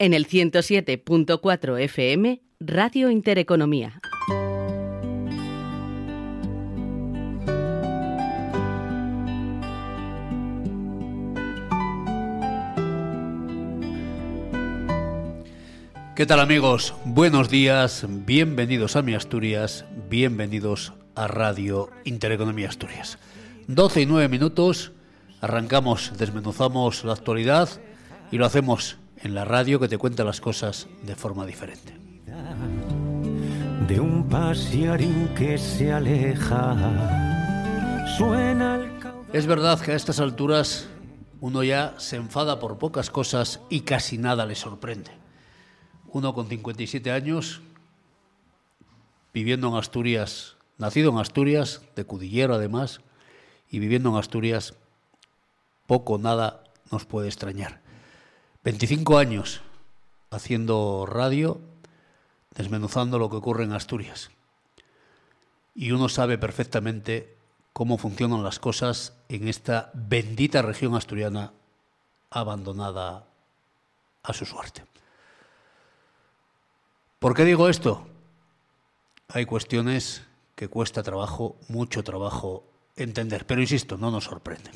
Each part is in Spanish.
En el 107.4 FM, Radio Intereconomía. ¿Qué tal amigos? Buenos días, bienvenidos a mi Asturias, bienvenidos a Radio Intereconomía Asturias. 12 y 9 minutos, arrancamos, desmenuzamos la actualidad y lo hacemos en la radio que te cuenta las cosas de forma diferente. De un pasiarín que se aleja, suena Es verdad que a estas alturas uno ya se enfada por pocas cosas y casi nada le sorprende uno con 57 años, viviendo en Asturias, nacido en Asturias, de Cudillero además, y viviendo en Asturias, poco o nada nos puede extrañar. 25 años haciendo radio, desmenuzando lo que ocurre en Asturias. Y uno sabe perfectamente cómo funcionan las cosas en esta bendita región asturiana abandonada a su suerte. ¿Por qué digo esto? Hay cuestiones que cuesta trabajo, mucho trabajo entender, pero insisto, no nos sorprenden.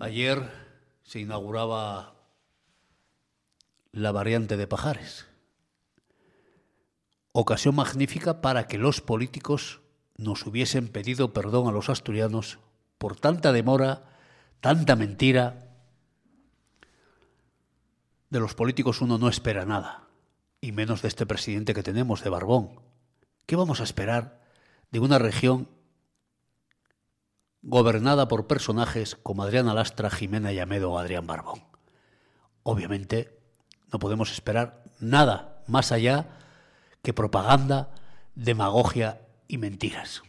Ayer se inauguraba la variante de Pajares. Ocasión magnífica para que los políticos nos hubiesen pedido perdón a los asturianos por tanta demora, tanta mentira, de los políticos uno no espera nada, y menos de este presidente que tenemos, de Barbón. ¿Qué vamos a esperar de una región gobernada por personajes como Adriana Lastra, Jimena Yamedo o Adrián Barbón? Obviamente no podemos esperar nada más allá que propaganda, demagogia y mentiras.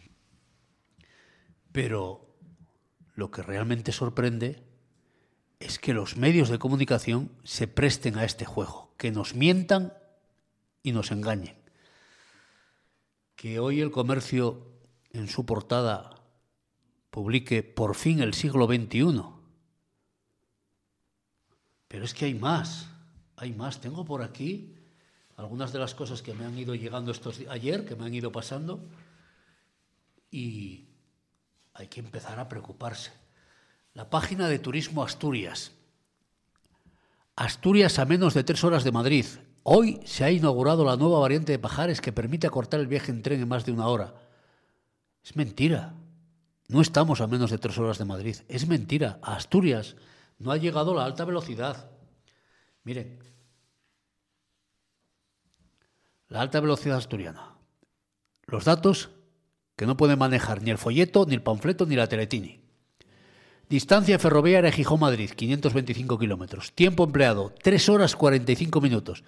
Pero lo que realmente sorprende es que los medios de comunicación se presten a este juego, que nos mientan y nos engañen. Que hoy el comercio en su portada publique por fin el siglo XXI. Pero es que hay más, hay más. Tengo por aquí algunas de las cosas que me han ido llegando estos ayer, que me han ido pasando, y hay que empezar a preocuparse. La página de Turismo Asturias. Asturias a menos de tres horas de Madrid. Hoy se ha inaugurado la nueva variante de Pajares que permite acortar el viaje en tren en más de una hora. Es mentira. No estamos a menos de tres horas de Madrid. Es mentira. A Asturias no ha llegado la alta velocidad. Miren, la alta velocidad asturiana. Los datos que no pueden manejar ni el folleto, ni el panfleto, ni la teletini. Distancia ferroviaria Gijón-Madrid, 525 kilómetros. Tiempo empleado, 3 horas 45 minutos.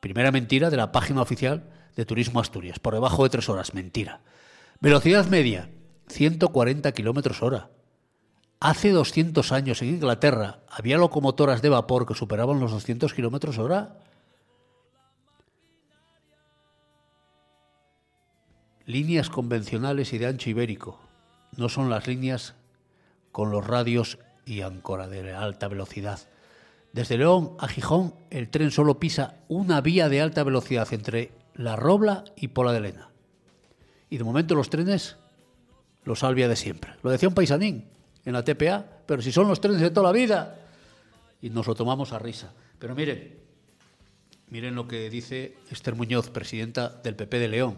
Primera mentira de la página oficial de Turismo Asturias. Por debajo de 3 horas, mentira. Velocidad media, 140 kilómetros hora. Hace 200 años en Inglaterra había locomotoras de vapor que superaban los 200 kilómetros hora. Líneas convencionales y de ancho ibérico. No son las líneas con los radios y ancora de alta velocidad. Desde León a Gijón, el tren solo pisa una vía de alta velocidad entre La Robla y Pola de Lena. Y de momento los trenes los salvia de siempre. Lo decía un paisanín en la TPA, pero si son los trenes de toda la vida. Y nos lo tomamos a risa. Pero miren, miren lo que dice Esther Muñoz, presidenta del PP de León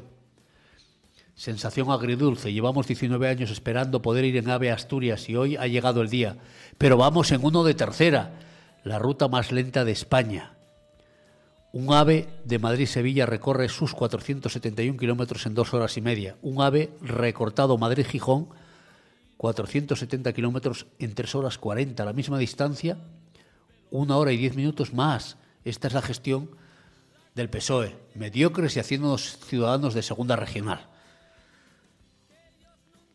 Sensación agridulce. Llevamos 19 años esperando poder ir en AVE a Asturias y hoy ha llegado el día. Pero vamos en uno de tercera, la ruta más lenta de España. Un AVE de Madrid-Sevilla recorre sus 471 kilómetros en dos horas y media. Un AVE recortado Madrid-Gijón, 470 kilómetros en tres horas 40. La misma distancia, una hora y diez minutos más. Esta es la gestión del PSOE, mediocres y haciéndonos ciudadanos de segunda regional.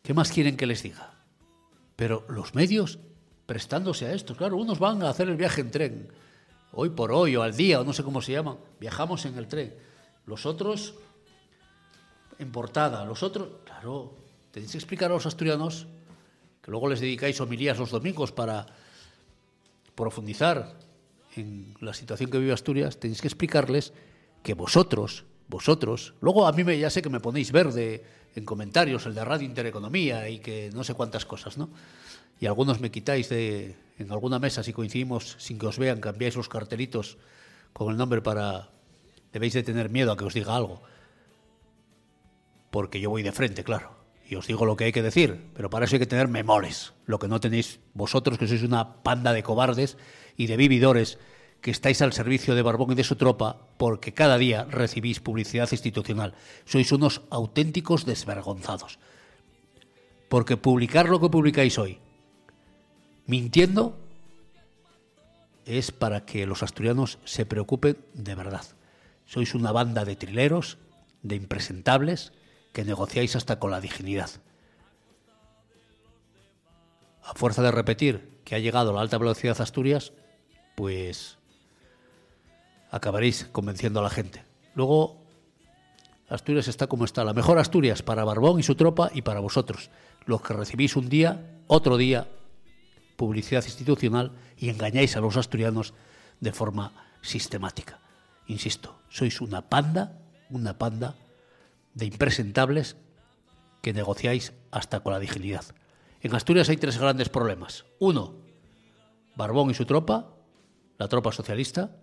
¿Qué más quieren que les diga? Pero los medios prestándose a esto, claro, unos van a hacer el viaje en tren, hoy por hoy o al día, o no sé cómo se llaman, viajamos en el tren. Los otros en portada, los otros, claro, tenéis que explicar a los asturianos que luego les dedicáis homilías los domingos para profundizar en la situación que vive Asturias, tenéis que explicarles que vosotros, vosotros, luego a mí me, ya sé que me ponéis verde en comentarios, el de Radio Intereconomía y que no sé cuántas cosas, ¿no? Y algunos me quitáis de, en alguna mesa, si coincidimos, sin que os vean, cambiáis los cartelitos con el nombre para... Debéis de tener miedo a que os diga algo. Porque yo voy de frente, claro. Y os digo lo que hay que decir, pero para eso hay que tener memores. Lo que no tenéis vosotros, que sois una panda de cobardes y de vividores que estáis al servicio de Barbón y de su tropa porque cada día recibís publicidad institucional. Sois unos auténticos desvergonzados. Porque publicar lo que publicáis hoy, mintiendo, es para que los asturianos se preocupen de verdad. Sois una banda de trileros, de impresentables, que negociáis hasta con la dignidad. A fuerza de repetir que ha llegado la alta velocidad a Asturias, pues acabaréis convenciendo a la gente. Luego, Asturias está como está. La mejor Asturias para Barbón y su tropa y para vosotros, los que recibís un día, otro día, publicidad institucional y engañáis a los asturianos de forma sistemática. Insisto, sois una panda, una panda de impresentables que negociáis hasta con la dignidad. En Asturias hay tres grandes problemas. Uno, Barbón y su tropa, la tropa socialista,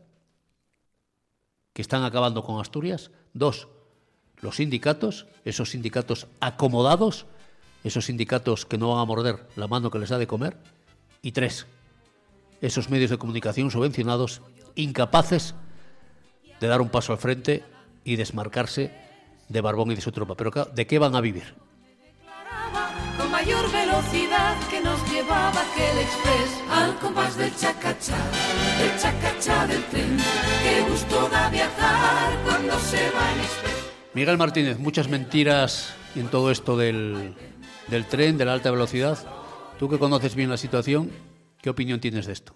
que están acabando con Asturias. Dos, los sindicatos, esos sindicatos acomodados, esos sindicatos que no van a morder la mano que les da de comer. Y tres, esos medios de comunicación subvencionados incapaces de dar un paso al frente y desmarcarse de Barbón y de su tropa. Pero ¿de qué van a vivir? Con mayor velocidad que nos llevaba aquel express al compás del chacachá, del chacachá del tren. Qué gusto da viajar cuando se va en express. Miguel Martínez, muchas mentiras en todo esto del, del tren, de la alta velocidad. Tú que conoces bien la situación, ¿qué opinión tienes de esto?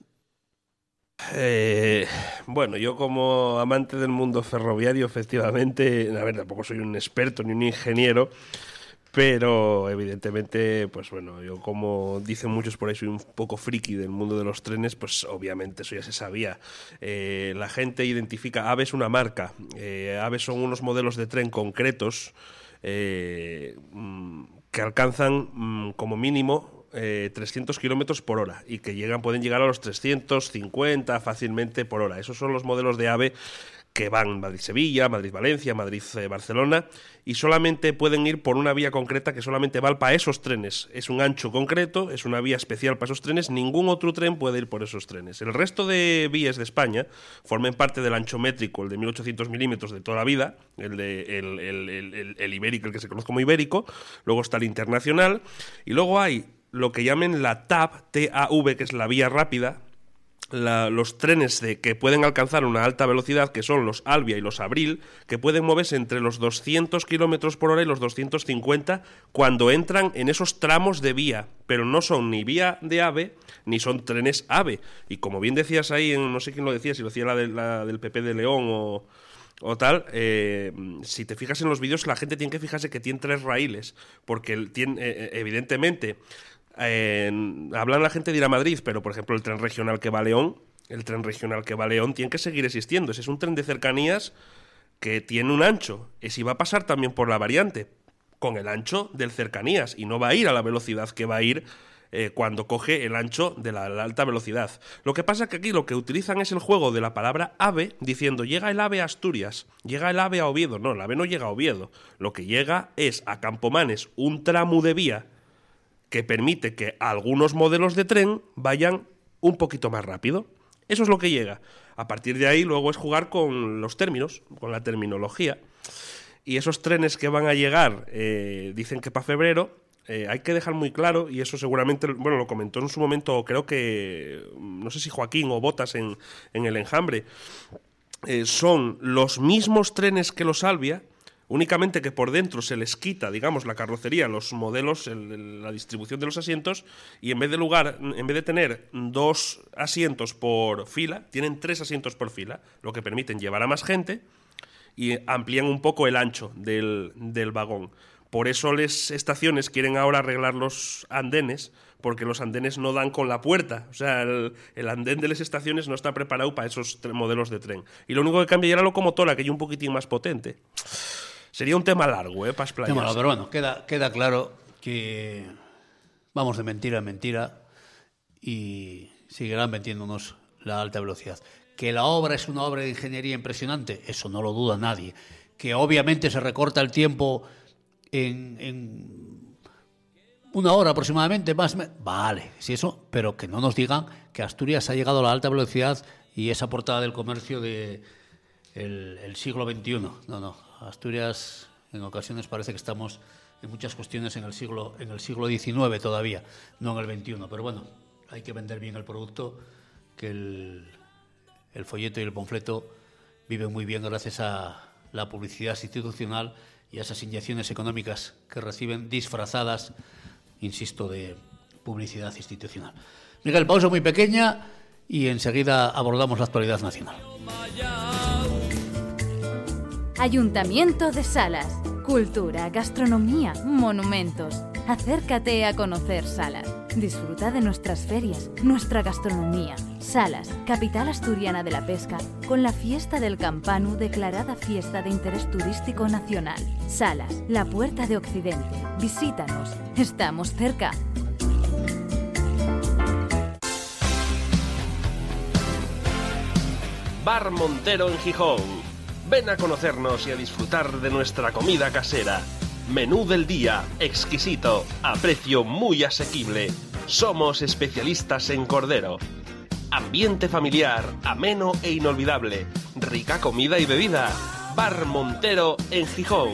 Eh, bueno, yo como amante del mundo ferroviario, efectivamente, a ver, tampoco soy un experto ni un ingeniero, pero evidentemente, pues bueno, yo como dicen muchos por ahí, soy un poco friki del mundo de los trenes, pues obviamente eso ya se sabía. Eh, la gente identifica, AVE es una marca, eh, AVE son unos modelos de tren concretos eh, mm, que alcanzan mm, como mínimo 300 kilómetros por hora y que llegan, pueden llegar a los 350 fácilmente por hora. Esos son los modelos de AVE que van Madrid-Sevilla, Madrid-Valencia, Madrid-Barcelona y solamente pueden ir por una vía concreta que solamente va para esos trenes. Es un ancho concreto, es una vía especial para esos trenes, ningún otro tren puede ir por esos trenes. El resto de vías de España formen parte del ancho métrico, el de 1800 milímetros de toda la vida, el, de, el, el ibérico, el que se conoce como ibérico, luego está el internacional y luego hay lo que llamen la TAV, TAV, que es la vía rápida, los trenes que pueden alcanzar una alta velocidad, que son los Albia y los Abril, que pueden moverse entre los 200 kilómetros por hora y los 250 cuando entran en esos tramos de vía, pero no son ni vía de AVE ni son trenes AVE. Y como bien decías ahí, no sé quién lo decía, si lo decía la, del PP de León o, tal, eh, si te fijas en los vídeos, la gente tiene que fijarse que tiene tres raíles, porque tiene, eh, evidentemente hablan la gente de ir a Madrid, pero por ejemplo el tren regional que va a León, el tren regional que va a León tiene que seguir existiendo. Ese es un tren de cercanías que tiene un ancho. Ese va a pasar también por la variante, con el ancho del cercanías, y no va a ir a la velocidad que va a ir eh, cuando coge el ancho de la, alta velocidad. Lo que pasa es que aquí lo que utilizan es el juego de la palabra ave, diciendo llega el ave a Asturias, llega el ave a Oviedo. No, el ave no llega a Oviedo. Lo que llega es a Campomanes, un tramo de vía que permite que algunos modelos de tren vayan un poquito más rápido. Eso es lo que llega. A partir de ahí luego es jugar con los términos, con la terminología. Y esos trenes que van a llegar, eh, dicen que para febrero, eh, hay que dejar muy claro, y eso seguramente, bueno, lo comentó en su momento, creo que, no sé si Joaquín o Botas en, el enjambre, eh, son los mismos trenes que los Albia, únicamente que por dentro se les quita, digamos, la carrocería, los modelos, la distribución de los asientos, y en vez de lugar, en vez de tener dos asientos por fila, tienen tres asientos por fila, lo que permiten llevar a más gente y amplían un poco el ancho del, del vagón. Por eso las estaciones quieren ahora arreglar los andenes porque los andenes no dan con la puerta. O sea, el, el andén de las estaciones no está preparado para esos modelos de tren. Y lo único que cambia ya la locomotora, que es un poquitín más potente. Sería un tema largo, ¿eh? Para Qué malo, explayarse. pero bueno, queda, queda claro que vamos de mentira en mentira y seguirán vendiéndonos la alta velocidad. Que la obra es una obra de ingeniería impresionante, eso no lo duda nadie. Que obviamente se recorta el tiempo en, en una hora aproximadamente, más. Vale, sí, eso, pero que no nos digan que Asturias ha llegado a la alta velocidad y esa portada del comercio de el, el siglo XXI. No, no. Asturias en ocasiones parece que estamos en muchas cuestiones en el siglo en el siglo XIX todavía, no en el XXI. Pero bueno, hay que vender bien el producto, que el, el folleto y el panfleto viven muy bien gracias a la publicidad institucional y a esas inyecciones económicas que reciben disfrazadas, insisto, de publicidad institucional. Miguel, pausa muy pequeña y enseguida abordamos la actualidad nacional. Ayuntamiento de Salas. Cultura, gastronomía, monumentos. Acércate a conocer Salas. Disfruta de nuestras ferias, nuestra gastronomía. Salas, capital asturiana de la pesca, con la fiesta del Campanu declarada fiesta de interés turístico nacional. Salas, la puerta de Occidente. Visítanos. Estamos cerca. Bar Montero en Gijón. Ven a conocernos y a disfrutar de nuestra comida casera. Menú del día, exquisito, a precio muy asequible. Somos especialistas en cordero. Ambiente familiar, ameno e inolvidable. Rica comida y bebida. Bar Montero en Gijón.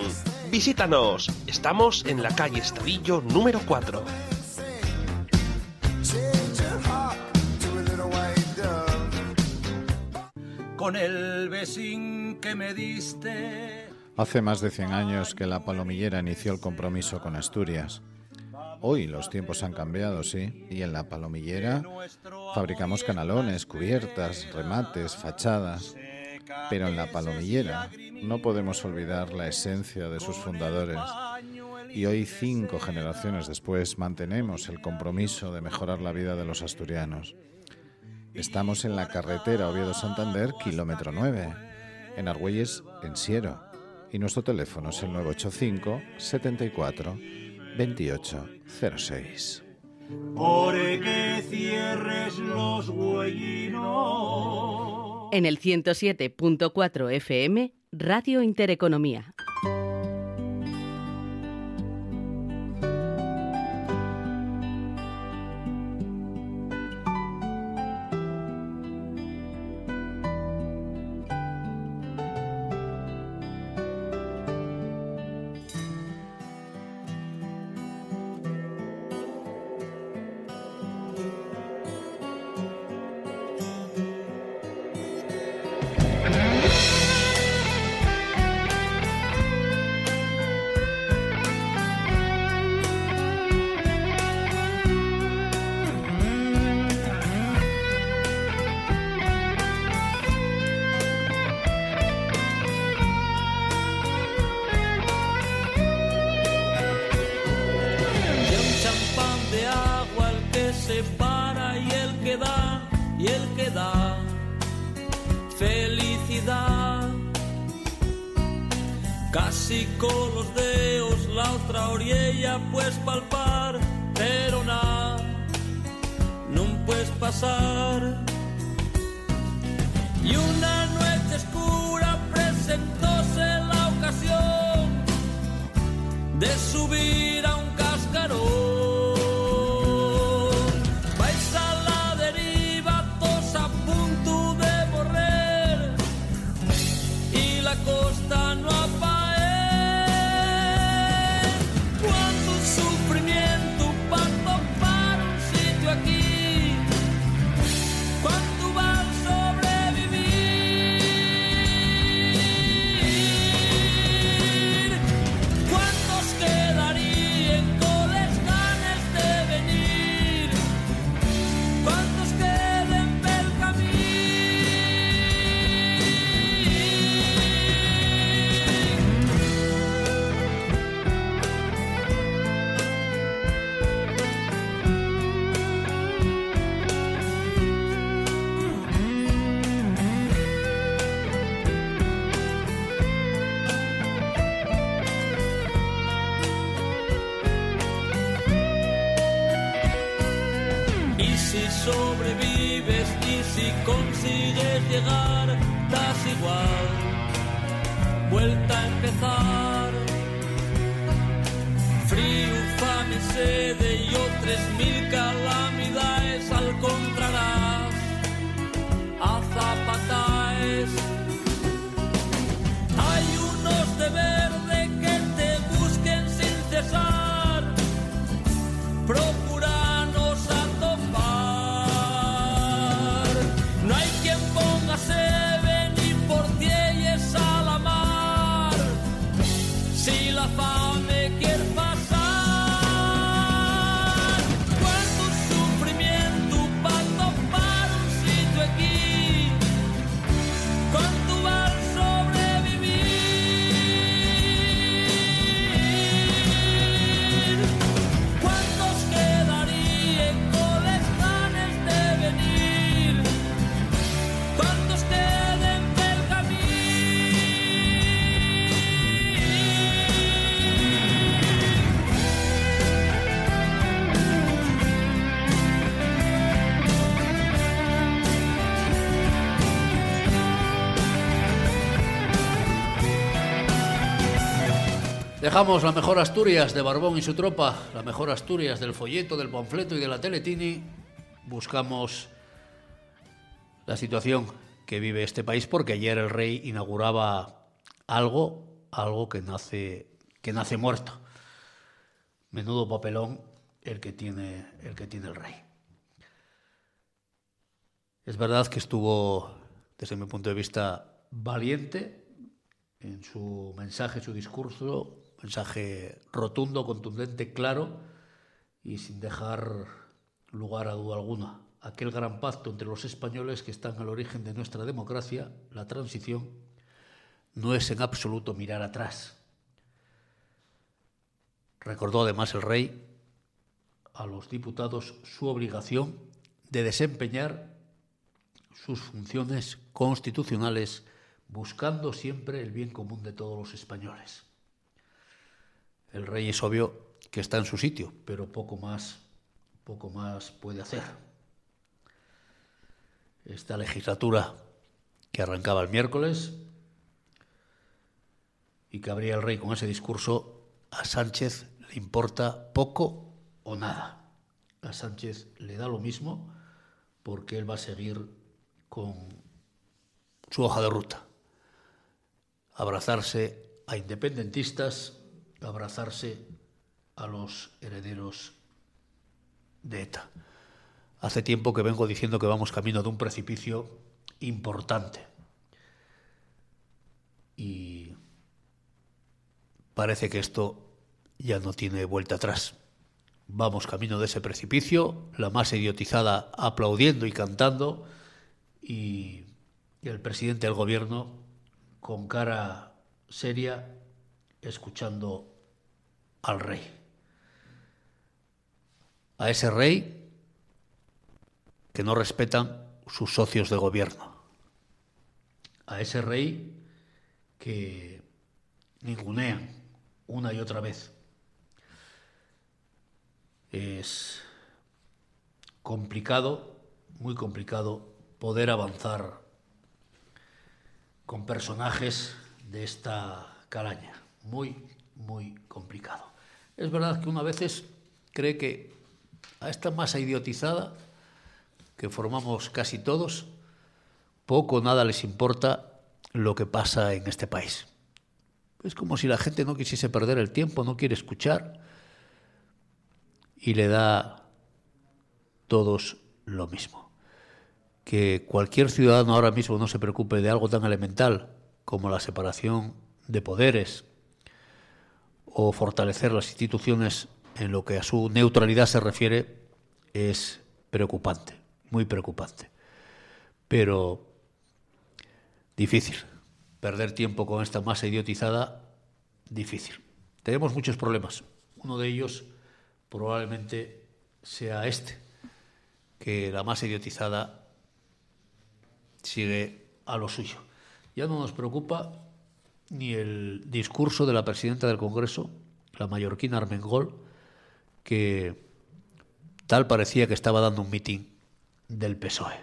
Visítanos. Estamos en la calle Estadillo número 4. con el besín Hace más de 100 años que la palomillera inició el compromiso con Asturias. Hoy los tiempos han cambiado, sí, y en la palomillera fabricamos canalones, cubiertas, remates, fachadas. Pero en la palomillera no podemos olvidar la esencia de sus fundadores. Y hoy, cinco generaciones después, mantenemos el compromiso de mejorar la vida de los asturianos. Estamos en la carretera Oviedo-Santander, kilómetro 9, en Argüelles, en Siero. Y nuestro teléfono es el 985 74 28 06. Porque cierres los huellinos. En el 107.4 FM, Radio Intereconomía. Dejamos la mejor Asturias de Barbón y su tropa, la mejor Asturias del folleto, del panfleto y de la teletini. Buscamos la situación que vive este país porque ayer el rey inauguraba algo, algo que nace, que nace muerto. Menudo papelón el que tiene el que tiene el rey. Es verdad que estuvo, desde mi punto de vista, valiente en su mensaje, su discurso, mensaje rotundo, contundente, claro y sin dejar lugar a duda alguna. Aquel gran pacto entre los españoles que están al origen de nuestra democracia, la transición, no es en absoluto mirar atrás. Recordó además el rey a los diputados su obligación de desempeñar sus funciones constitucionales buscando siempre el bien común de todos los españoles. El rey es obvio que está en su sitio, pero poco más, poco más puede hacer. Esta legislatura que arrancaba el miércoles y que abría el rey con ese discurso, a Sánchez le importa poco o nada. A Sánchez le da lo mismo porque él va a seguir con su hoja de ruta. Abrazarse a independentistas, abrazarse a los herederos de ETA. Hace tiempo que vengo diciendo que vamos camino de un precipicio importante. Y parece que esto ya no tiene vuelta atrás. Vamos camino de ese precipicio, la masa idiotizada aplaudiendo y cantando, y el presidente del gobierno con cara seria escuchando al rey. A ese rey que no respetan sus socios de gobierno. A ese rey que ningunean una y otra vez. Es complicado, muy complicado, poder avanzar con personajes de esta calaña. Muy, muy complicado. Es verdad que uno a veces cree que a esta masa idiotizada que formamos casi todos, poco o nada les importa lo que pasa en este país. Es como si la gente no quisiese perder el tiempo, no quiere escuchar y le da todos lo mismo. Que cualquier ciudadano ahora mismo no se preocupe de algo tan elemental como la separación de poderes o fortalecer las instituciones en lo que a su neutralidad se refiere es preocupante, muy preocupante. Pero difícil. Perder tiempo con esta masa idiotizada, difícil. Tenemos muchos problemas. Uno de ellos probablemente sea este, que la masa idiotizada sigue a lo suyo. Ya no nos preocupa ni el discurso de la presidenta del Congreso, la mallorquina Armengol, que tal parecía que estaba dando un mitin del PSOE.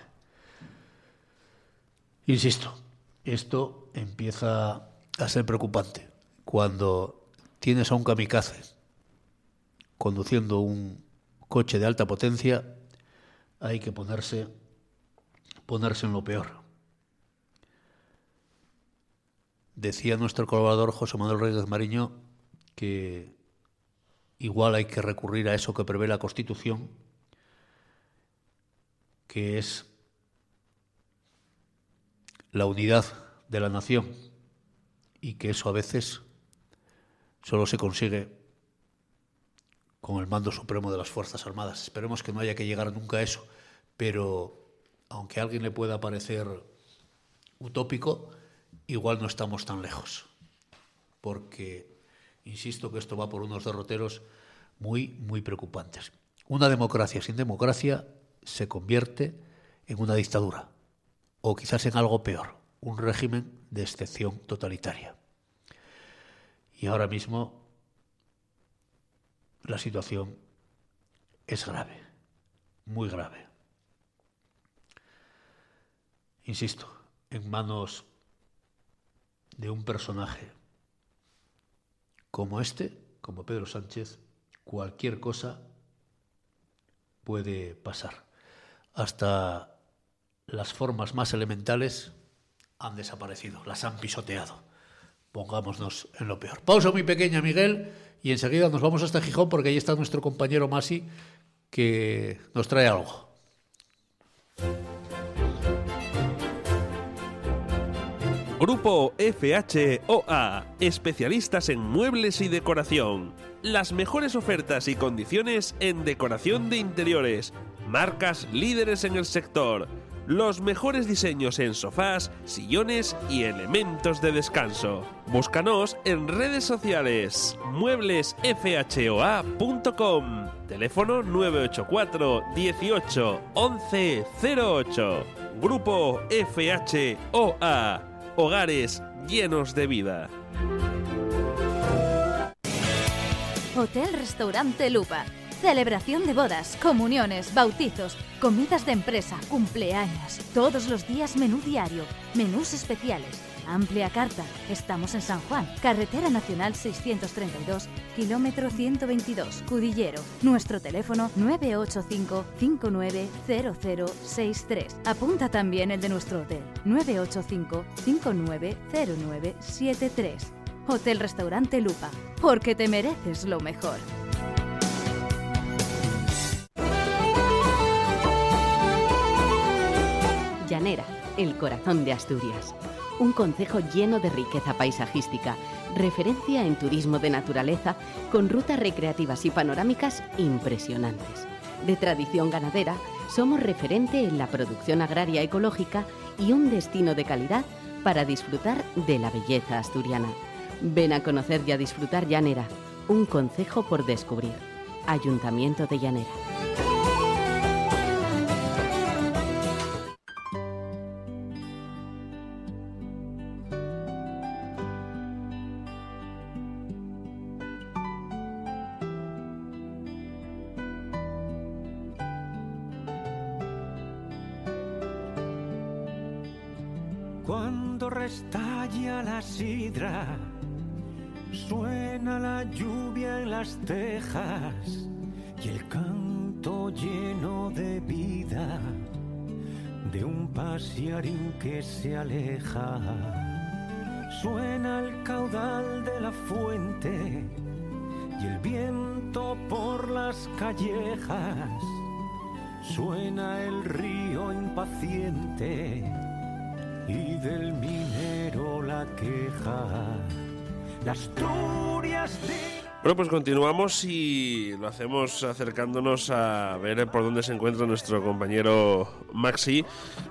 Insisto, esto empieza a ser preocupante cuando tienes a un kamikaze conduciendo un coche de alta potencia, hay que ponerse ponerse en lo peor. Decía nuestro colaborador José Manuel Reyes Mariño que igual hay que recurrir a eso que prevé la Constitución, que es la unidad de la nación y que eso a veces solo se consigue con el mando supremo de las Fuerzas Armadas. Esperemos que no haya que llegar nunca a eso, pero aunque a alguien le pueda parecer utópico, igual no estamos tan lejos, porque insisto que esto va por unos derroteros muy, muy preocupantes. Una democracia sin democracia se convierte en una dictadura, o quizás en algo peor, un régimen de excepción totalitaria. Y ahora mismo la situación es grave, muy grave. Insisto, en manos de un personaje como este, como Pedro Sánchez, cualquier cosa puede pasar. Hasta las formas más elementales han desaparecido, las han pisoteado. Pongámonos en lo peor. Pausa muy pequeña, Miguel, y enseguida nos vamos hasta Gijón porque ahí está nuestro compañero Masi que nos trae algo. Grupo FHOA, especialistas en muebles y decoración. Las mejores ofertas y condiciones en decoración de interiores. Marcas líderes en el sector. Los mejores diseños en sofás, sillones y elementos de descanso. Búscanos en redes sociales mueblesfhoa.com. Teléfono 984 18 11 08. Grupo FHOA. Hogares llenos de vida. Hotel Restaurante Lupa. Celebración de bodas, comuniones, bautizos, comidas de empresa, cumpleaños. Todos los días menú diario, menús especiales. Amplia carta. Estamos en San Juan, Carretera Nacional 632, kilómetro 122, Cudillero. Nuestro teléfono 985-590063. Apunta también el de nuestro hotel 985-590973. Hotel Restaurante Lupa, porque te mereces lo mejor. Llanera, el corazón de Asturias. Un concejo lleno de riqueza paisajística, referencia en turismo de naturaleza, con rutas recreativas y panorámicas impresionantes. De tradición ganadera, somos referente en la producción agraria ecológica y un destino de calidad para disfrutar de la belleza asturiana. Ven a conocer y a disfrutar Llanera, un concejo por descubrir. Ayuntamiento de Llanera. Sidra, suena la lluvia en las tejas y el canto lleno de vida de un pasiarín que se aleja. Suena el caudal de la fuente y el viento por las callejas. Suena el río impaciente y del minero la queja. Las de Bueno, pues continuamos y lo hacemos acercándonos a ver por dónde se encuentra nuestro compañero Maxi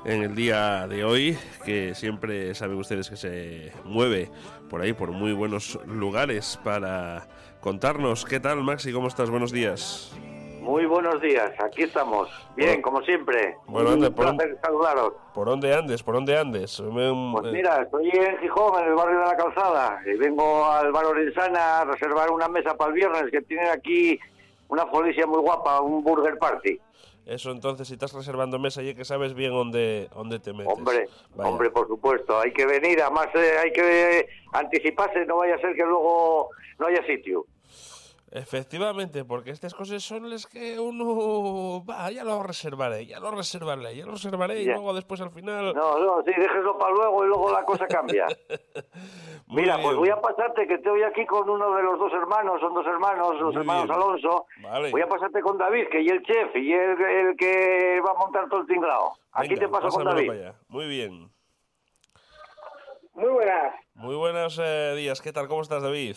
en el día de hoy, que siempre saben ustedes que se mueve por ahí, por muy buenos lugares para contarnos. ¿Qué tal, Maxi? ¿Cómo estás? Buenos días. Muy buenos días, aquí estamos. Bien, Bueno. como siempre. Bueno, anda, por un- saludaros. ¿Por dónde andes? ¿Por dónde andes? Me- Pues eh, mira, estoy en Gijón, en el barrio de la Calzada, y vengo al bar Orensana a reservar una mesa para el viernes, que tienen aquí una folicia muy guapa, un burger party. Eso entonces, si estás reservando mesa, ya que sabes bien dónde, dónde te metes. Hombre, Vaya. hombre, por supuesto, hay que venir, además eh, hay que anticiparse, no vaya a ser que luego no haya sitio. Efectivamente, porque estas cosas son las que uno va, ya lo reservaré, ya lo reservaré, ya lo reservaré y luego después al final. No, no, sí, déjeslo para luego y luego la cosa cambia. Mira, pues voy a pasarte que estoy aquí con uno de los dos hermanos, son dos hermanos, los Muy hermanos bien. Alonso. Vale. Voy a pasarte con David, que y el chef y el, el que va a montar todo el tinglado. Aquí Venga, te paso con David. Muy bien. Muy buenas. Muy buenos eh, días. ¿Qué tal? ¿Cómo estás, David?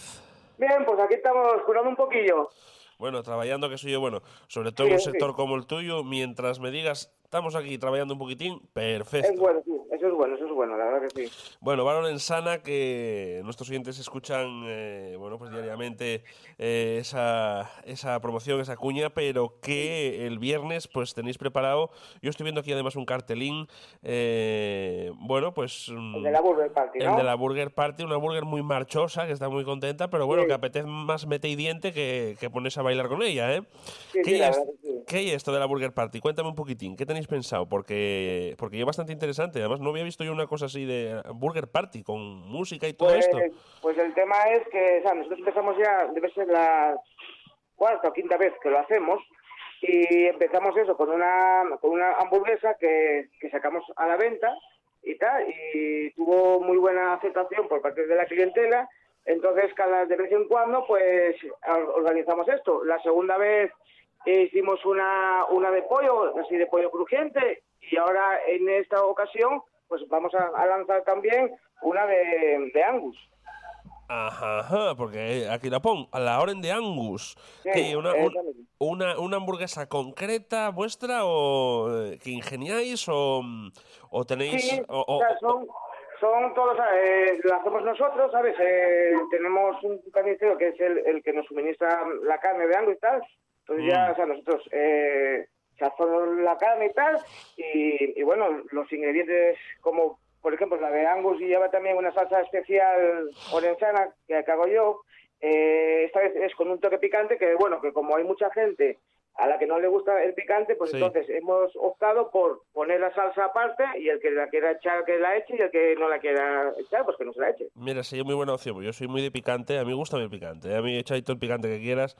Bien, pues aquí estamos curando un poquillo. Bueno, trabajando que soy yo, bueno, sobre todo Sí, en un sí. sector como el tuyo, mientras me digas, estamos aquí trabajando un poquitín, perfecto. Es bueno, eso es bueno, eso es bueno, la verdad que sí. Bueno, Valor en Sana, que nuestros oyentes escuchan, eh, bueno, pues diariamente eh, esa, esa promoción, esa cuña, pero que el viernes, pues tenéis preparado, yo estoy viendo aquí además un cartelín, eh, bueno, pues... mm, El de la Burger Party, el ¿no? de la Burger Party, una burger muy marchosa, que está muy contenta, pero bueno, Sí. que apetece más mete y diente que, que ponerse a bailar con ella, ¿eh? Sí, ¿Qué, sí, es, qué es esto de la Burger Party? Cuéntame un poquitín, ¿qué tenéis pensado? Porque, porque es bastante interesante, además no había visto yo una cosa así de Burger Party, con música y todo Pues, esto. pues el tema es que, o sea, nosotros empezamos ya, debe ser la cuarta o quinta vez que lo hacemos, y empezamos eso con una, con una hamburguesa que, que sacamos a la venta y tal, y tuvo muy buena aceptación por parte de la clientela, entonces cada de vez en cuando pues or- organizamos esto. La segunda vez hicimos una, una de pollo, así de pollo crujiente, y ahora en esta ocasión pues vamos a, a lanzar también una de, de Angus. Ajá, ajá, porque aquí la pon, a la orden de Angus. Sí, ¿Qué, una, un- una, una hamburguesa concreta vuestra o eh, que ingeniáis o, mm, o tenéis... Sí, o- o o- sea, son, son todos, eh, lo hacemos nosotros, ¿sabes? Eh, tenemos un carnicero que es el, el que nos suministra la carne de Angus y tal. Entonces ya, Mm. o sea, nosotros eh, sazonamos la carne y tal. Y, y bueno, los ingredientes como, por ejemplo, la de Angus lleva también una salsa especial orensana que que hago yo. Eh, esta vez es con un toque picante que, bueno, que como hay mucha gente a la que no le gusta el picante, pues Sí. entonces hemos optado por poner la salsa aparte y el que la quiera echar que la eche y el que no la quiera echar, pues que no se la eche. Mira, sería muy buena opción. Yo soy muy de picante. A mí me gusta el picante. A mí echáis todo el picante que quieras.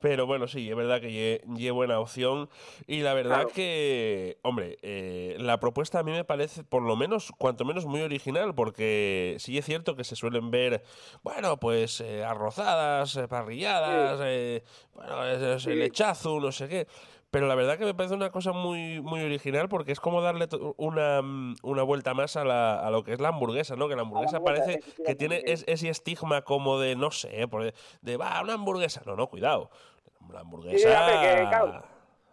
Pero bueno, sí, es verdad que lle, lle buena opción. Y la verdad Claro. que, hombre, eh, la propuesta a mí me parece, por lo menos, cuanto menos muy original, porque sí es cierto que se suelen ver, bueno, pues eh, arrozadas, eh, parrilladas, eh, bueno, es- el lechazo, no sé qué. Pero la verdad que me parece una cosa muy, muy original porque es como darle una, mm, una vuelta más a, la, a lo que es la hamburguesa, ¿no? Que la hamburguesa parece que tiene ese estigma como de, no sé, de, va, una hamburguesa. No, no, cuidado. La Sí, hamburguesa... hombre, que, claro,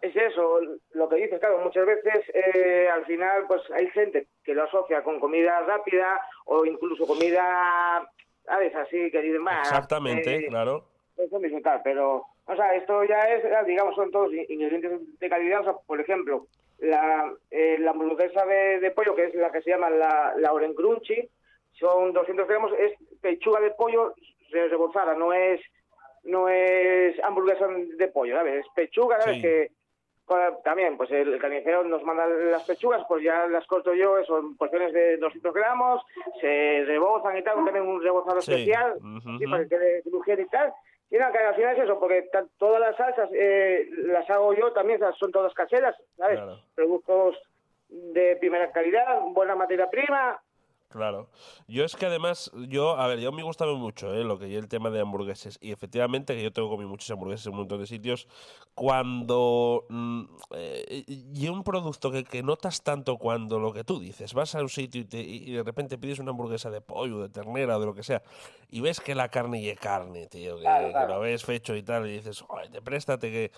es eso, lo que dices, claro, muchas veces eh, al final pues hay gente que lo asocia con comida rápida o incluso comida, ¿sabes? Así que dicen, "Bah, Exactamente, eh, claro. eso mismo tal, pero, o sea, esto ya es, digamos, son todos in- ingredientes de calidad, o sea, por ejemplo, la, eh, la hamburguesa de, de pollo, que es la que se llama la, la Oren Crunchy, son 200 gramos, es pechuga de pollo re- rebozada, no es no es hamburguesa de pollo, ¿sabes? Es pechuga, ¿sabes? Sí. Que también, pues el carnicero nos manda las pechugas, pues ya las corto yo, son porciones de 200 gramos, se rebozan y tal, también un rebozado Sí. especial, Ujú, sí, ujú. para que quede crujiente y tal. Y nada, que al final es eso, porque todas las salsas eh, las hago yo también, son todas caseras, ¿sabes? Claro. Productos de primera calidad, buena materia prima. Claro. Yo es que además, yo, a ver, yo me gusta mucho ¿eh? lo que es el tema de hamburgueses. Y efectivamente, que yo tengo comido muchas hamburguesas en un montón de sitios. Cuando. mm, eh, y un producto que, que notas tanto cuando lo que tú dices, vas a un sitio y, te- y de repente pides una hamburguesa de pollo, de ternera o de lo que sea, y ves que la carne y carne, tío, que, Claro, que claro. lo ves fecho y tal, y dices, "Joder, te préstate que.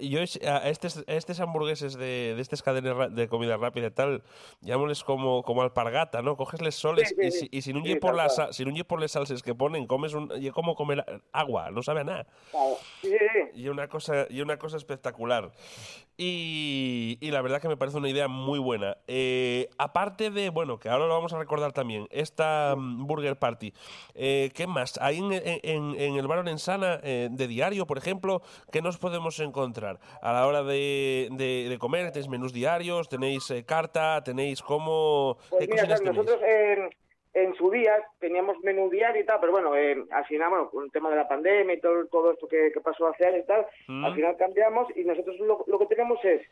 Yo es- a estos, a estos hamburgueses de, de estas cadenas de comida rápida y tal, llámoles como, como alpargatas ¿no? Cogesles soles Sí, sí, y, y si no Sí, por tal las cual. sa- si no lle por les salses que ponen, comes un lle como comer agua, no sabe a nada. Y una cosa, y una cosa espectacular. Y, y la verdad que me parece una idea muy buena. Eh, aparte de, bueno, que ahora lo vamos a recordar también, esta mm, Burger Party, eh, ¿qué más? Ahí en, en, en el bar Orensana, eh, de diario, por ejemplo, ¿qué nos podemos encontrar? A la hora de, de- de comer, ¿tenéis menús diarios? ¿Tenéis carta? ¿Tenéis cómo? Pues. Nosotros en, en su día teníamos menú diario y tal, pero bueno, eh, al final, bueno, con el tema de la pandemia y todo, todo esto que, que pasó hace años y tal, Mm. al final cambiamos y nosotros lo, lo que tenemos es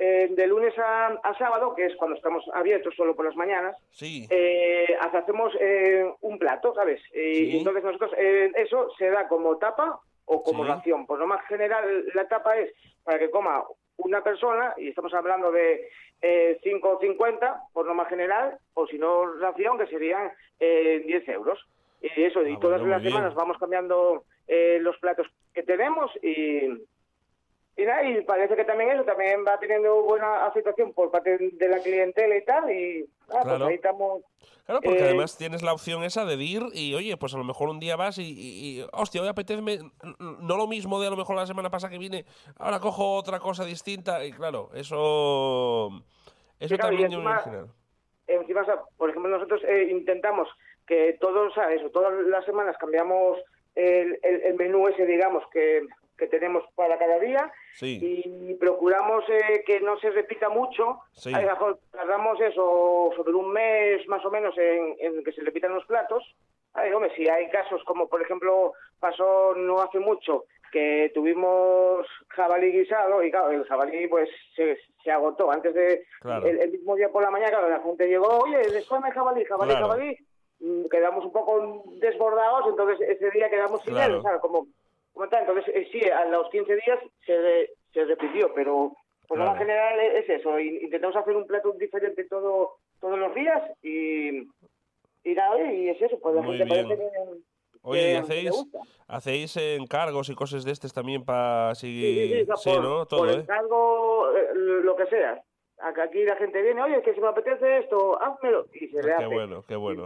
eh, de lunes a, a sábado, que es cuando estamos abiertos solo por las mañanas, Sí. eh, hasta hacemos eh, un plato, ¿sabes? Y entonces nosotros eh, eso se da como tapa o como Sí. ración. Por lo más general, la tapa es para que coma una persona, y estamos hablando de eh, 5,50 por lo más general, o si no, ración, que serían eh, 10 euros. Y eso, y Ah, todas bueno, las bien. semanas vamos cambiando eh, los platos que tenemos y, y nada, y parece que también eso también va teniendo buena aceptación por parte de la clientela y tal, y ah, pues Claro. ahí estamos. Claro, porque Eh, además tienes la opción esa de ir y, oye, pues a lo mejor un día vas y, y- y, hostia, hoy apetece no lo mismo de a lo mejor la semana pasada que vine, ahora cojo otra cosa distinta y claro, eso, eso claro, y también yo me encima- encima, o sea, por ejemplo, nosotros eh, intentamos que todos, o sea, eso, todas las semanas cambiamos el, el- el menú ese, digamos, que, que tenemos para cada día Sí, y procuramos eh, que no se repita mucho. Sí. A lo mejor tardamos eso sobre un mes más o menos en, en que se repitan los platos. Ay, hombre, si hay casos como, por ejemplo, pasó no hace mucho que tuvimos jabalí guisado y claro, el jabalí pues se, se agotó antes de Claro. el, el mismo día por la mañana, claro, la gente llegó, oye, después me jabalí, jabalí, Claro. jabalí, Mm, quedamos un poco desbordados, entonces ese día quedamos sin él, ¿sabes? Como, como entonces eh, sí, a los 15 días se, re- se repitió, pero por lo Claro. general es es eso, in- intentamos hacer un plato diferente todo todos los días y, y nada, y es eso, pues la Muy gente bien. parece que... Oye, ¿y le hacéis, hacéis encargos y cosas de estos también para Sí, sí, sí, Sí, por, ¿no? por Todo, ¿eh? encargo, eh, lo que sea. Aquí la gente viene, oye, que si me apetece esto, házmelo, y se le Ah, hace. Qué bueno, qué bueno.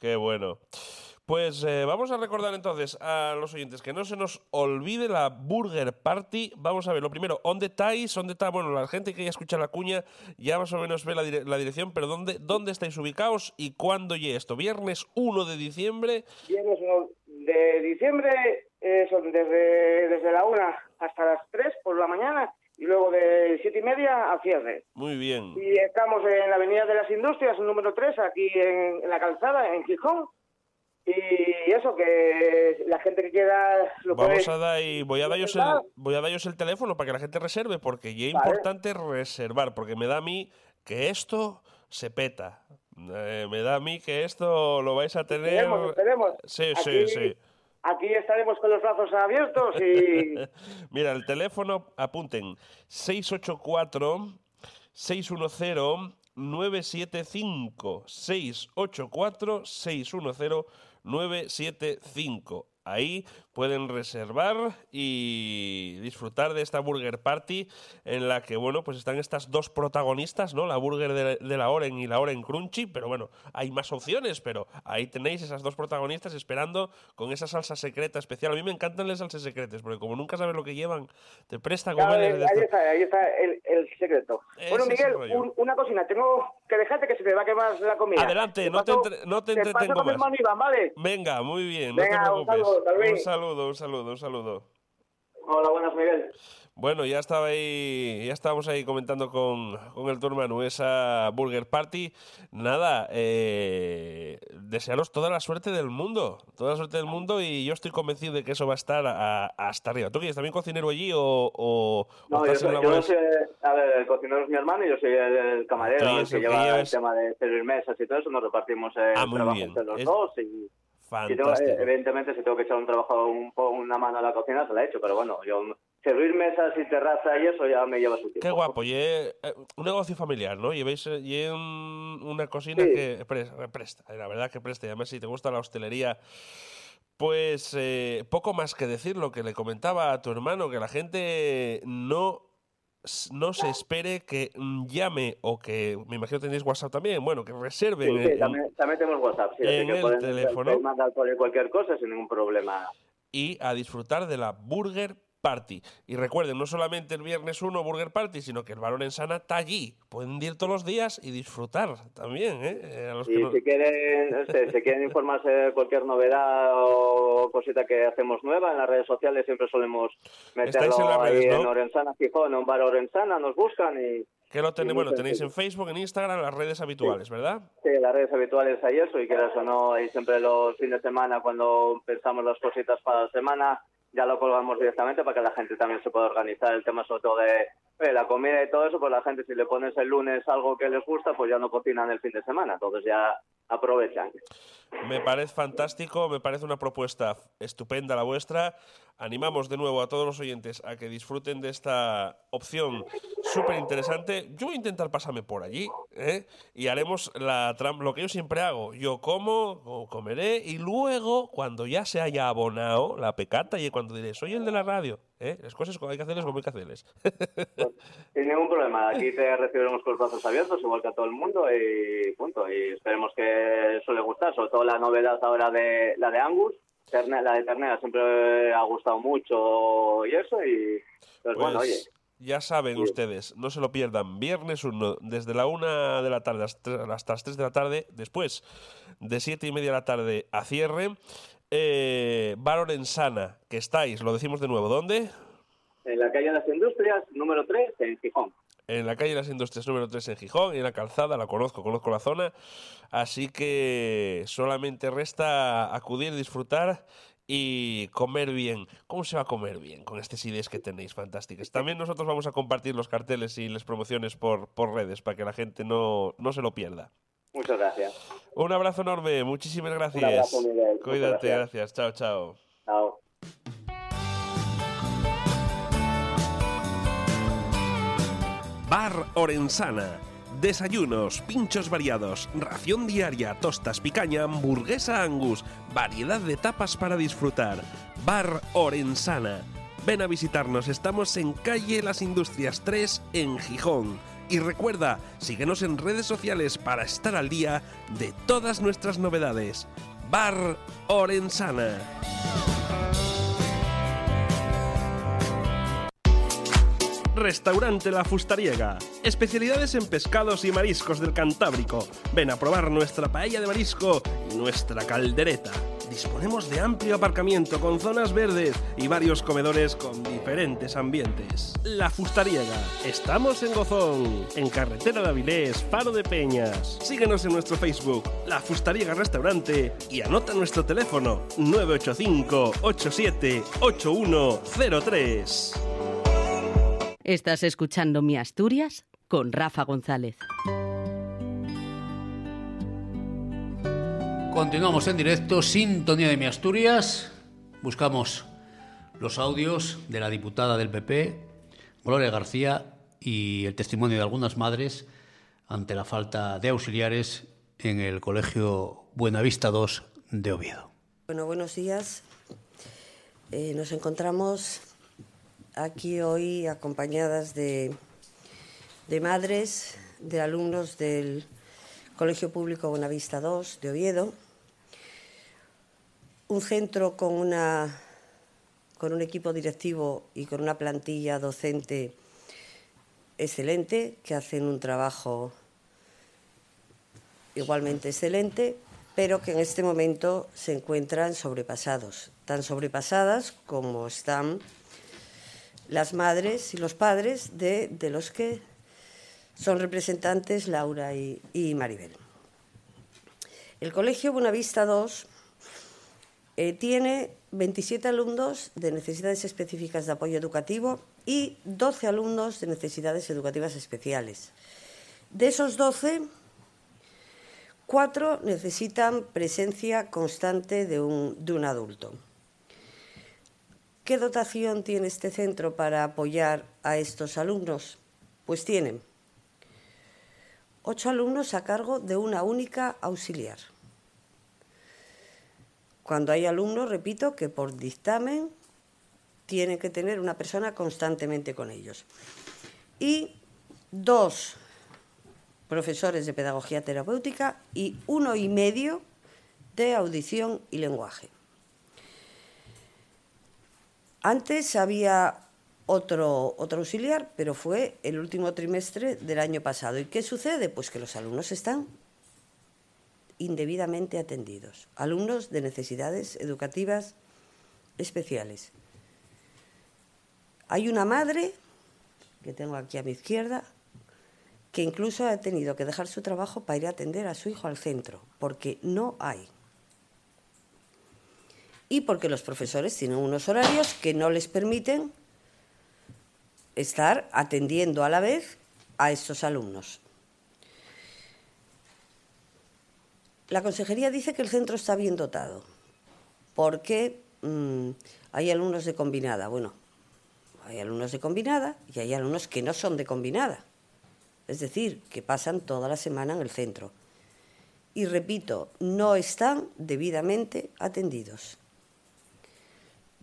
Qué bueno. Pues eh, vamos a recordar entonces a los oyentes que no se nos olvide la Burger Party. Vamos a ver, lo primero, ¿dónde estáis? ¿Dónde está? Bueno, la gente que ya escucha la cuña ya más o menos ve la, dire- la dirección, pero ¿dónde, ¿dónde estáis ubicados y cuándo y esto? Viernes 1 de diciembre. Viernes uno de diciembre eh, son desde, desde la una hasta las 3 por la mañana y luego de siete y media a cierre. Muy bien. Y estamos en la Avenida de las Industrias, número 3, aquí en, en la calzada, en Gijón. Y eso, que la gente que quiera lo Vamos puede... a dar y voy a daros el, voy a daros el teléfono para que la gente reserve, porque ya es Vale. importante reservar, porque me da a mí que esto se peta. Eh, me da a mí que esto lo vais a tener. Esperemos, esperemos. Sí, sí, Aquí- sí. Aquí estaremos con los brazos abiertos y... Mira, el teléfono, apunten, 684 610 975 684 610 975. Ahí pueden reservar y disfrutar de esta Burger Party en la que, bueno, pues están estas dos protagonistas, ¿no? La Burger de, de la Oren y la Oren Crunchy, pero bueno, hay más opciones, pero ahí tenéis esas dos protagonistas esperando con esa salsa secreta especial. A mí me encantan las salsas secretas, porque como nunca sabes lo que llevan, te presta a Claro, de ahí está, ahí está el, el secreto. Bueno, el Miguel, un- una cosina, tengo que dejarte que se me va a quemar la comida. Adelante, no te paso- entre- no te entretengo el más. Iván, ¿vale? Venga, muy bien, Venga, no un te preocupes. saludo, hasta luego. un saludo, un saludo, un saludo. Hola, buenas, Miguel. Bueno, ya estaba ahí, ya estábamos ahí comentando con, con el tu hermano esa Burger Party. Nada, eh, desearos toda la suerte del mundo, toda la suerte del mundo y yo estoy convencido de que eso va a estar a- hasta arriba. ¿Tú quieres también cocinero allí o, o- o No, yo, soy, yo labores? soy, a ver, el cocinero es mi hermano y yo soy el, el camarero, Tú el que lleva llevas- el tema de servir mesas y todo eso, nos repartimos el Ah, trabajo entre los Es dos y, tengo- Fantástico. eh, evidentemente si tengo que echar un trabajo, un, una mano a la cocina se la he hecho, pero bueno, yo servir mesas y terraza y eso ya me lleva su tiempo. Qué guapo, y es, eh, un negocio familiar, ¿no? Llevéis eh, y es un- una cocina Sí. que pre- presta, la verdad que presta. Y además, si te gusta la hostelería, pues eh, poco más que decir lo que le comentaba a tu hermano, que la gente no no se espere que mm, llame o que, me imagino tenéis WhatsApp también, bueno, que reserven. Sí, sí, en- también, también tenemos WhatsApp. Sí, en el pueden teléfono. mandar cualquier cosa sin ningún problema. y a disfrutar de la Burger Party. Y recuerden, no solamente el viernes 1 Burger Party, sino que el Barón en Sana está allí. Pueden ir todos los días y disfrutar también, ¿eh? Eh, a los que no- si quieren, si quieren informarse de cualquier novedad o cosita que hacemos nueva en las redes sociales, siempre solemos meterlo en ahí redes, ¿no? en Orensana, Gijón, en un bar Orensana, nos buscan y que lo tenéis, bueno, tenéis en. Facebook, en Instagram, las redes habituales, ¿verdad? Sí, las redes habituales hay eso, y quieras o no, ahí siempre los fines de semana, cuando pensamos las cositas para la semana, ya lo colgamos directamente para que la gente también se pueda organizar. El tema sobre todo de oye, la comida y todo eso, pues la gente si le pones el lunes algo que les gusta, pues ya no cocinan el fin de semana, entonces ya aprovechan. Me parece fantástico, me parece una propuesta estupenda la vuestra. Animamos de nuevo a todos los oyentes a que disfruten de esta opción súper interesante. Yo voy a intentar pasarme por allí ¿eh? y haremos la lo que yo siempre hago. Yo como, comeré y luego, cuando ya se haya abonado la pecata y cuando diré, soy el de la radio, ¿eh? las cosas como hay que hacerles como hay que hacerles. Sin ningún problema, aquí te recibiremos con los brazos abiertos, igual que a todo el mundo, y punto. Y esperemos que eso le guste, sobre todo la novedad ahora de la de Angus. Terne- la de ternera siempre ha gustado mucho y eso, y pues, bueno, oye, Pues ya saben ustedes, no se lo pierdan. Viernes 1, desde la 1 de la tarde hasta hasta las 3 de la tarde, después de 7 y media de la tarde a cierre. Eh, Baron en Sana, que estáis, lo decimos de nuevo, ¿dónde? en la calle de las Industrias, número 3, en Gijón. En la calle de las Industrias número 3 en Gijón, y en la calzada, la conozco, conozco la zona. Así que solamente resta acudir, disfrutar y comer bien. ¿Cómo se va a comer bien con estas ideas que tenéis fantásticas? También nosotros vamos a compartir los carteles y las promociones por, por redes para que la gente no, no se lo pierda. Muchas gracias. Un abrazo enorme, muchísimas gracias. abrazo, Miguel. Muchas Cuídate, gracias. gracias. Chao, chao. Chao. Bar Orensana. Desayunos, pinchos variados, ración diaria, tostas picaña, hamburguesa angus, variedad de tapas para disfrutar. Bar Orensana. Ven a visitarnos, estamos en calle Las Industrias 3 en Gijón. Y recuerda, síguenos en redes sociales para estar al día de todas nuestras novedades. Bar Orensana. Restaurante La Fustariega. Especialidades en pescados y mariscos del Cantábrico. Ven a probar nuestra paella de marisco y nuestra caldereta. Disponemos de amplio aparcamiento con zonas verdes y varios comedores con diferentes ambientes. La Fustariega. Estamos en Gozón, en Carretera de Avilés, Faro de Peñas. Síguenos en nuestro Facebook, La Fustariega Restaurante, y anota nuestro teléfono 985 87 8103. Estás escuchando Mi Asturias con Rafa González. Continuamos en directo, sintonía de mi Asturias. Buscamos los audios de la diputada del PP, Gloria García, y el testimonio de algunas madres ante la falta de auxiliares en el Colegio Buenavista II de Oviedo. Bueno, buenos días. Eh, nos encontramos aquí hoy acompañadas de, de madres, de alumnos del Colegio Público Buenavista II de Oviedo, un centro con, una, con un equipo directivo y con una plantilla docente excelente, que hacen un trabajo igualmente excelente, pero que en este momento se encuentran sobrepasados, tan sobrepasadas como están las madres y los padres de, de los que son representantes Laura y, Maribel. El Colegio Buenavista II eh, tiene 27 alumnos de necesidades específicas de apoyo educativo y 12 alumnos de necesidades educativas especiales. De esos 12, cuatro necesitan presencia constante de un, de un adulto. ¿Qué dotación tiene este centro para apoyar a estos alumnos? Pues tienen ocho alumnos a cargo de una única auxiliar. Cuando hay alumnos, repito, que por dictamen tienen que tener una persona constantemente con ellos. y dos profesores de pedagogía terapéutica y uno y medio de audición y lenguaje. Antes había otro, otro auxiliar, pero fue el último trimestre del año pasado. ¿Y qué sucede? Pues que los alumnos están indebidamente atendidos, alumnos de necesidades educativas especiales. Hay una madre, que tengo aquí a mi izquierda, que incluso ha tenido que dejar su trabajo para ir a atender a su hijo al centro, porque no hay. Y porque los profesores tienen unos horarios que no les permiten estar atendiendo a la vez a estos alumnos. La consejería dice que el centro está bien dotado, porque mm, hay alumnos de combinada. Bueno, hay alumnos de combinada y hay alumnos que no son de combinada. Es decir, que pasan toda la semana en el centro. Y repito, no están debidamente atendidos.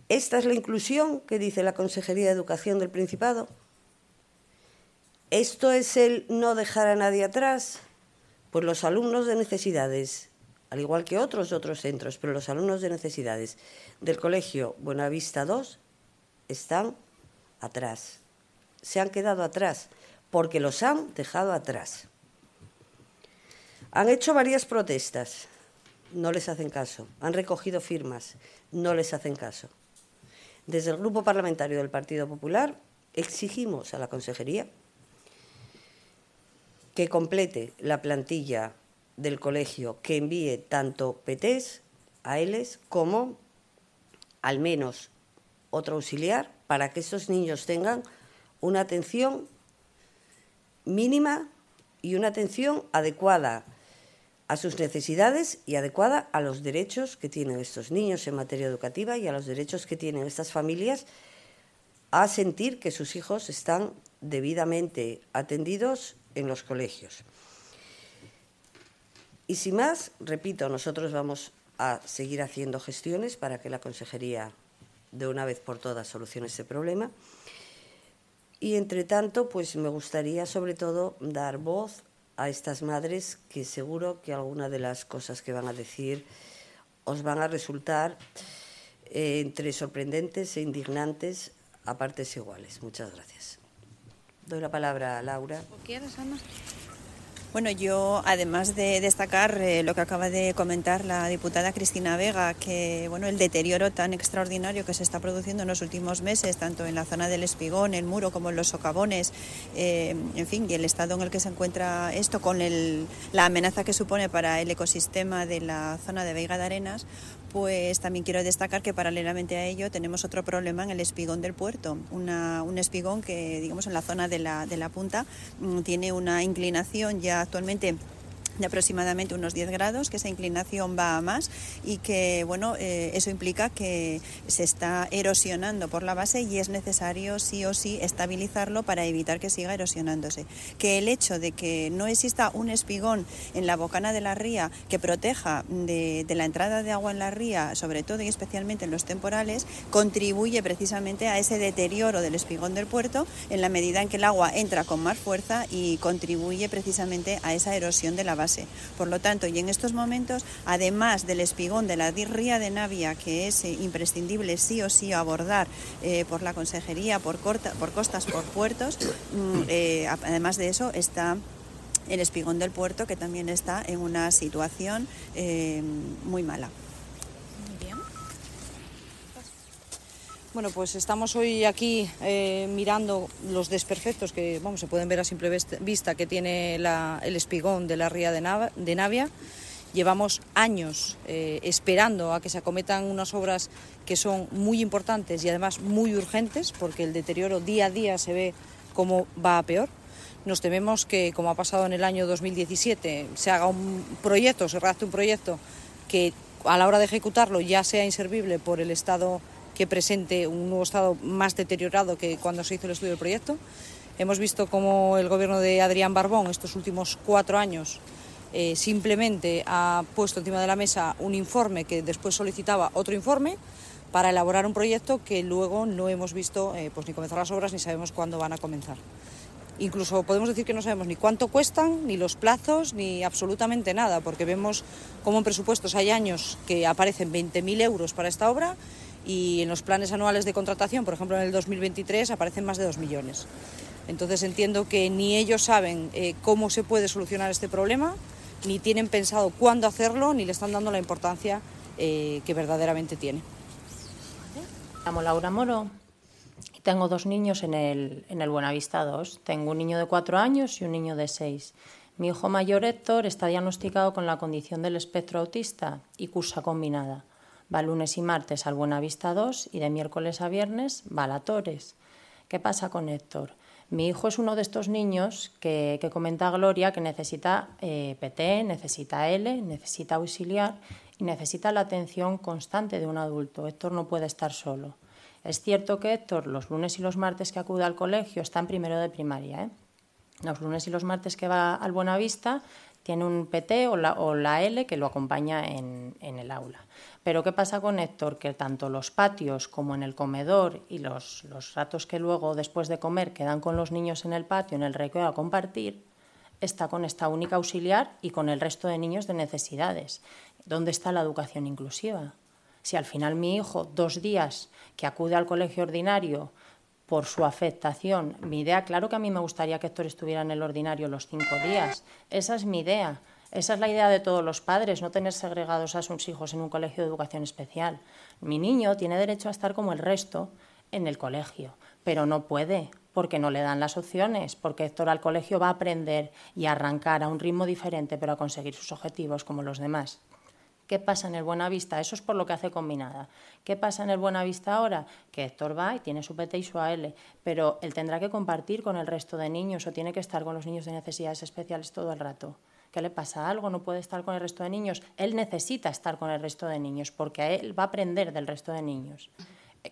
Esta es la inclusión que dice la Consejería de Educación del Principado. Esto es el no dejar a nadie atrás. Pues los alumnos de necesidades, al igual que otros otros centros, pero los alumnos de necesidades del Colegio Buenavista II están atrás. Se han quedado atrás porque los han dejado atrás. Han hecho varias protestas, no les hacen caso. Han recogido firmas, no les hacen caso. Desde el Grupo Parlamentario del Partido Popular exigimos a la Consejería que complete la plantilla del colegio, que envíe tanto PTs a ELES como al menos otro auxiliar para que estos niños tengan una atención mínima y una atención adecuada a sus necesidades y adecuada a los derechos que tienen estos niños en materia educativa y a los derechos que tienen estas familias a sentir que sus hijos están debidamente atendidos en los colegios. Y sin más, repito, nosotros vamos a seguir haciendo gestiones para que la Consejería de una vez por todas solucione este problema. Y entre tanto, pues me gustaría sobre todo dar voz a estas madres que seguro que alguna de las cosas que van a decir os van a resultar eh, entre sorprendentes e indignantes a partes iguales. Muchas gracias. Doy la palabra a Laura. Bueno, yo además de destacar eh, lo que acaba de comentar la diputada Cristina Vega, que bueno, el deterioro tan extraordinario que se está produciendo en los últimos meses, tanto en la zona del Espigón, el muro, como en los socavones, eh, en fin, y el estado en el que se encuentra esto, con el, la amenaza que supone para el ecosistema de la zona de Vega de Arenas, pues también quiero destacar que paralelamente a ello tenemos otro problema en el espigón del puerto, un espigón que digamos en la zona de la, de la punta mm, tiene una inclinación ya actualmente de aproximadamente unos 10 grados, que esa inclinación va a más y que bueno, eh, eso implica que se está erosionando por la base y es necesario sí o sí estabilizarlo para evitar que siga erosionándose. Que el hecho de que no exista un espigón en la bocana de la ría que proteja de, la entrada de agua en la ría, sobre todo y especialmente en los temporales, contribuye precisamente a ese deterioro del espigón del puerto en la medida en que el agua entra con más fuerza y contribuye precisamente a esa erosión de la base por lo tanto, y en estos momentos, además del espigón de la ría de Navia, que es eh, imprescindible sí o sí abordar eh, por la Consejería, por, por costas, por puertos, mm, eh, además de eso está el espigón del puerto, que también está en una situación muy mala. Bueno, pues estamos hoy aquí eh, mirando los desperfectos que vamos, se pueden ver a simple vista que tiene el espigón de la ría de, Navia. Llevamos años eh, esperando a que se acometan unas obras que son muy importantes y además muy urgentes, porque el deterioro día a día se ve cómo va a peor. Nos tememos que, como ha pasado en el año 2017, se haga un proyecto, se redacte un proyecto que a la hora de ejecutarlo ya sea inservible por el Estado que presente un nuevo estado más deteriorado que cuando se hizo el estudio del proyecto. Hemos visto cómo el gobierno de Adrián Barbón estos últimos cuatro años eh, simplemente ha puesto encima de la mesa un informe que después solicitaba otro informe para elaborar un proyecto que luego no hemos visto eh, pues ni comenzar las obras ni sabemos cuándo van a comenzar. Incluso podemos decir que no sabemos ni cuánto cuestan, ni los plazos, ni absolutamente nada, porque vemos cómo en presupuestos hay años que aparecen 20.000 euros para esta obra y en los planes anuales de contratación, por ejemplo en el 2023, aparecen más de 2 millones. Entonces entiendo que ni ellos saben eh, cómo se puede solucionar este problema, ni tienen pensado cuándo hacerlo, ni le están dando la importancia eh, que verdaderamente tiene. Me llamo Laura Moro y tengo dos niños en el, en el Buenavista 2. Tengo un niño de cuatro años y un niño de seis. Mi hijo mayor Héctor está diagnosticado con la condición del espectro autista y cursa combinada. Va lunes y martes al Buenavista 2 y de miércoles a viernes va a la Torres. ¿Qué pasa con Héctor? Mi hijo es uno de estos niños que, que comenta Gloria que necesita eh, PT, necesita L, necesita auxiliar y necesita la atención constante de un adulto. Héctor no puede estar solo. Es cierto que Héctor los lunes y los martes que acude al colegio está en primero de primaria. ¿eh? Los lunes y los martes que va al Buenavista tiene un PT o la, o la L que lo acompaña en, en, el aula. Pero ¿qué pasa con Héctor? Que tanto los patios como en el comedor y los, los ratos que luego después de comer quedan con los niños en el patio, en el recreo a compartir, está con esta única auxiliar y con el resto de niños de necesidades. ¿Dónde está la educación inclusiva? Si al final mi hijo, dos días que acude al colegio ordinario, por su afectación. Mi idea, claro que a mí me gustaría que Héctor estuviera en el ordinario los cinco días. Esa es mi idea. Esa es la idea de todos los padres, no tener segregados a sus hijos en un colegio de educación especial. Mi niño tiene derecho a estar como el resto en el colegio, pero no puede, porque no le dan las opciones, porque Héctor al colegio va a aprender y a arrancar a un ritmo diferente, pero a conseguir sus objetivos como los demás. ¿Qué pasa en el Buenavista? Eso es por lo que hace combinada. ¿Qué pasa en el Buenavista ahora? Que Héctor va y tiene su PT y su AL, pero él tendrá que compartir con el resto de niños o tiene que estar con los niños de necesidades especiales todo el rato. ¿Qué le pasa? ¿Algo? ¿No puede estar con el resto de niños? Él necesita estar con el resto de niños porque él va a aprender del resto de niños.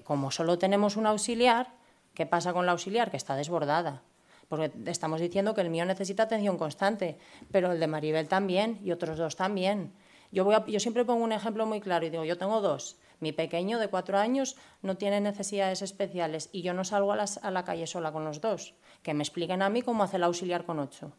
Como solo tenemos un auxiliar, ¿qué pasa con la auxiliar? Que está desbordada. Porque estamos diciendo que el mío necesita atención constante, pero el de Maribel también y otros dos también. Yo, voy a, yo siempre pongo un ejemplo muy claro y digo, yo tengo dos. Mi pequeño de cuatro años no tiene necesidades especiales y yo no salgo a, las, a la calle sola con los dos. Que me expliquen a mí cómo hace el auxiliar con ocho.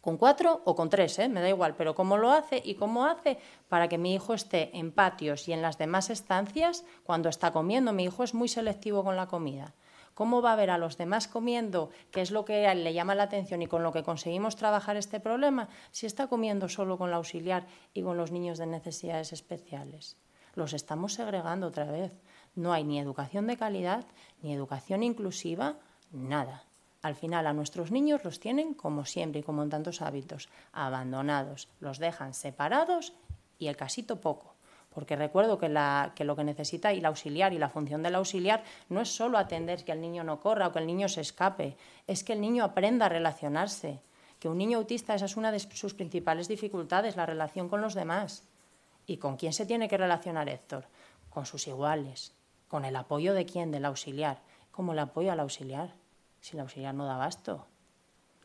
Con cuatro o con tres, ¿eh? me da igual, pero cómo lo hace y cómo hace para que mi hijo esté en patios y en las demás estancias cuando está comiendo. Mi hijo es muy selectivo con la comida. ¿Cómo va a ver a los demás comiendo, que es lo que le llama la atención y con lo que conseguimos trabajar este problema, si está comiendo solo con la auxiliar y con los niños de necesidades especiales? Los estamos segregando otra vez. No hay ni educación de calidad, ni educación inclusiva, nada. Al final a nuestros niños los tienen como siempre y como en tantos hábitos, abandonados, los dejan separados y el casito poco porque recuerdo que, lo que necesita el auxiliar y la función del auxiliar no es solo atender que el niño no corra o que el niño se escape, es que el niño aprenda a relacionarse, que un niño autista esa es una de sus principales dificultades, la relación con los demás. ¿Y con quién se tiene que relacionar Héctor? Con sus iguales, con el apoyo de quién, del auxiliar. ¿Cómo el apoyo al auxiliar? Si el auxiliar no da abasto.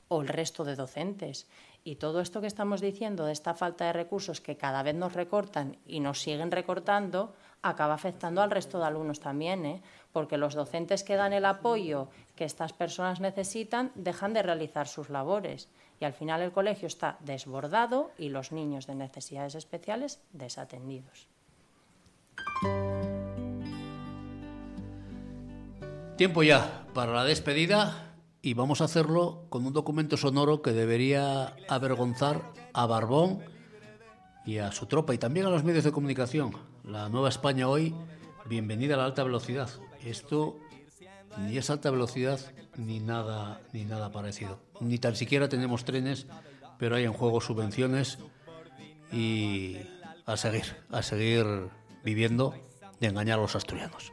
O el resto de docentes. Y todo esto que estamos diciendo de esta falta de recursos que cada vez nos recortan y nos siguen recortando, acaba afectando al resto de alumnos también, ¿eh? porque los docentes que dan el apoyo que estas personas necesitan dejan de realizar sus labores y al final el colegio está desbordado y los niños de necesidades especiales desatendidos. Tiempo ya para la despedida y vamos a hacerlo con un documento sonoro que debería avergonzar a Barbón y a su tropa y también a los medios de comunicación. La Nueva España hoy, bienvenida a la alta velocidad. Esto ni es alta velocidad ni nada ni nada parecido. Ni tan siquiera tenemos trenes, pero hay en juego subvenciones y a seguir, a seguir viviendo de engañar a los asturianos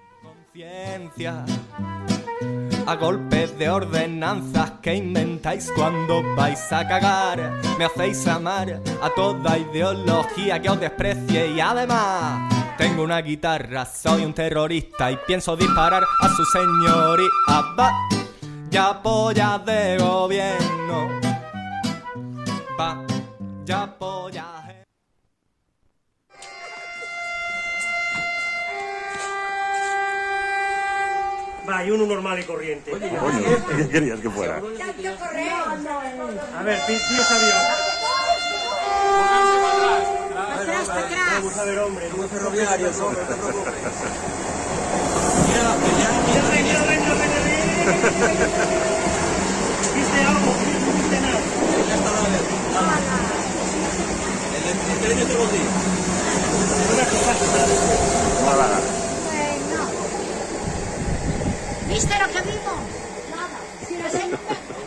a golpes de ordenanzas que inventáis cuando vais a cagar. Me hacéis amar a toda ideología que os desprecie y además tengo una guitarra, soy un terrorista y pienso disparar a su señoría. Va, ya polla de gobierno. Va, ya polla. Hay uno normal y corriente. Coño, ¿qué querías que fuera? A ver, piensa bien. Vamos a ver, hombre. Ferroviario, no te preocupes. Mira, mira, mira, mira, mira, ¿Viste algo? ¿Viste nada? Ya está, dale. El lo digo. ¿Viste lo que vimos? Nada. Si la señora...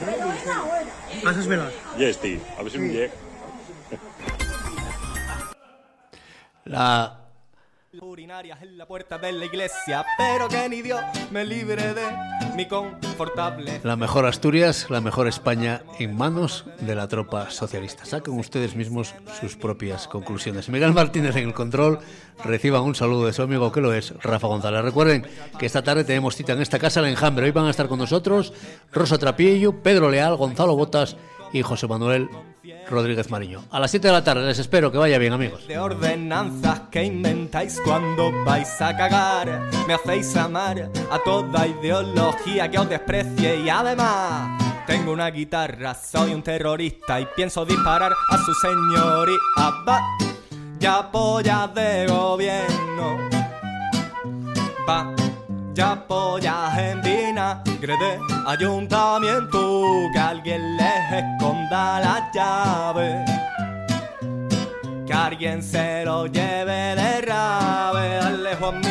Pero era buena. Pasas velas. Ya estoy, a ver si llega. La la mejor Asturias, la mejor España en manos de la tropa socialista. Saquen ustedes mismos sus propias conclusiones. Miguel Martínez en el control. Reciban un saludo de su amigo que lo es, Rafa González. Recuerden que esta tarde tenemos cita en esta casa, el Enjambre. Hoy van a estar con nosotros Rosa Trapillo, Pedro Leal, Gonzalo Botas y José Manuel Rodríguez Mariño. A las 7 de la tarde les espero. Que vaya bien, amigos. De ordenanzas que inventáis cuando vais a cagar. Me hacéis amar a toda ideología que os desprecie y además. Tengo una guitarra, soy un terrorista y pienso disparar a su señoría. Va, ya pollas de gobierno. Va, ya en vinagre de ayuntamiento. Que alguien les esconda la llave. Que alguien se lo lleve de rave. Dale Juan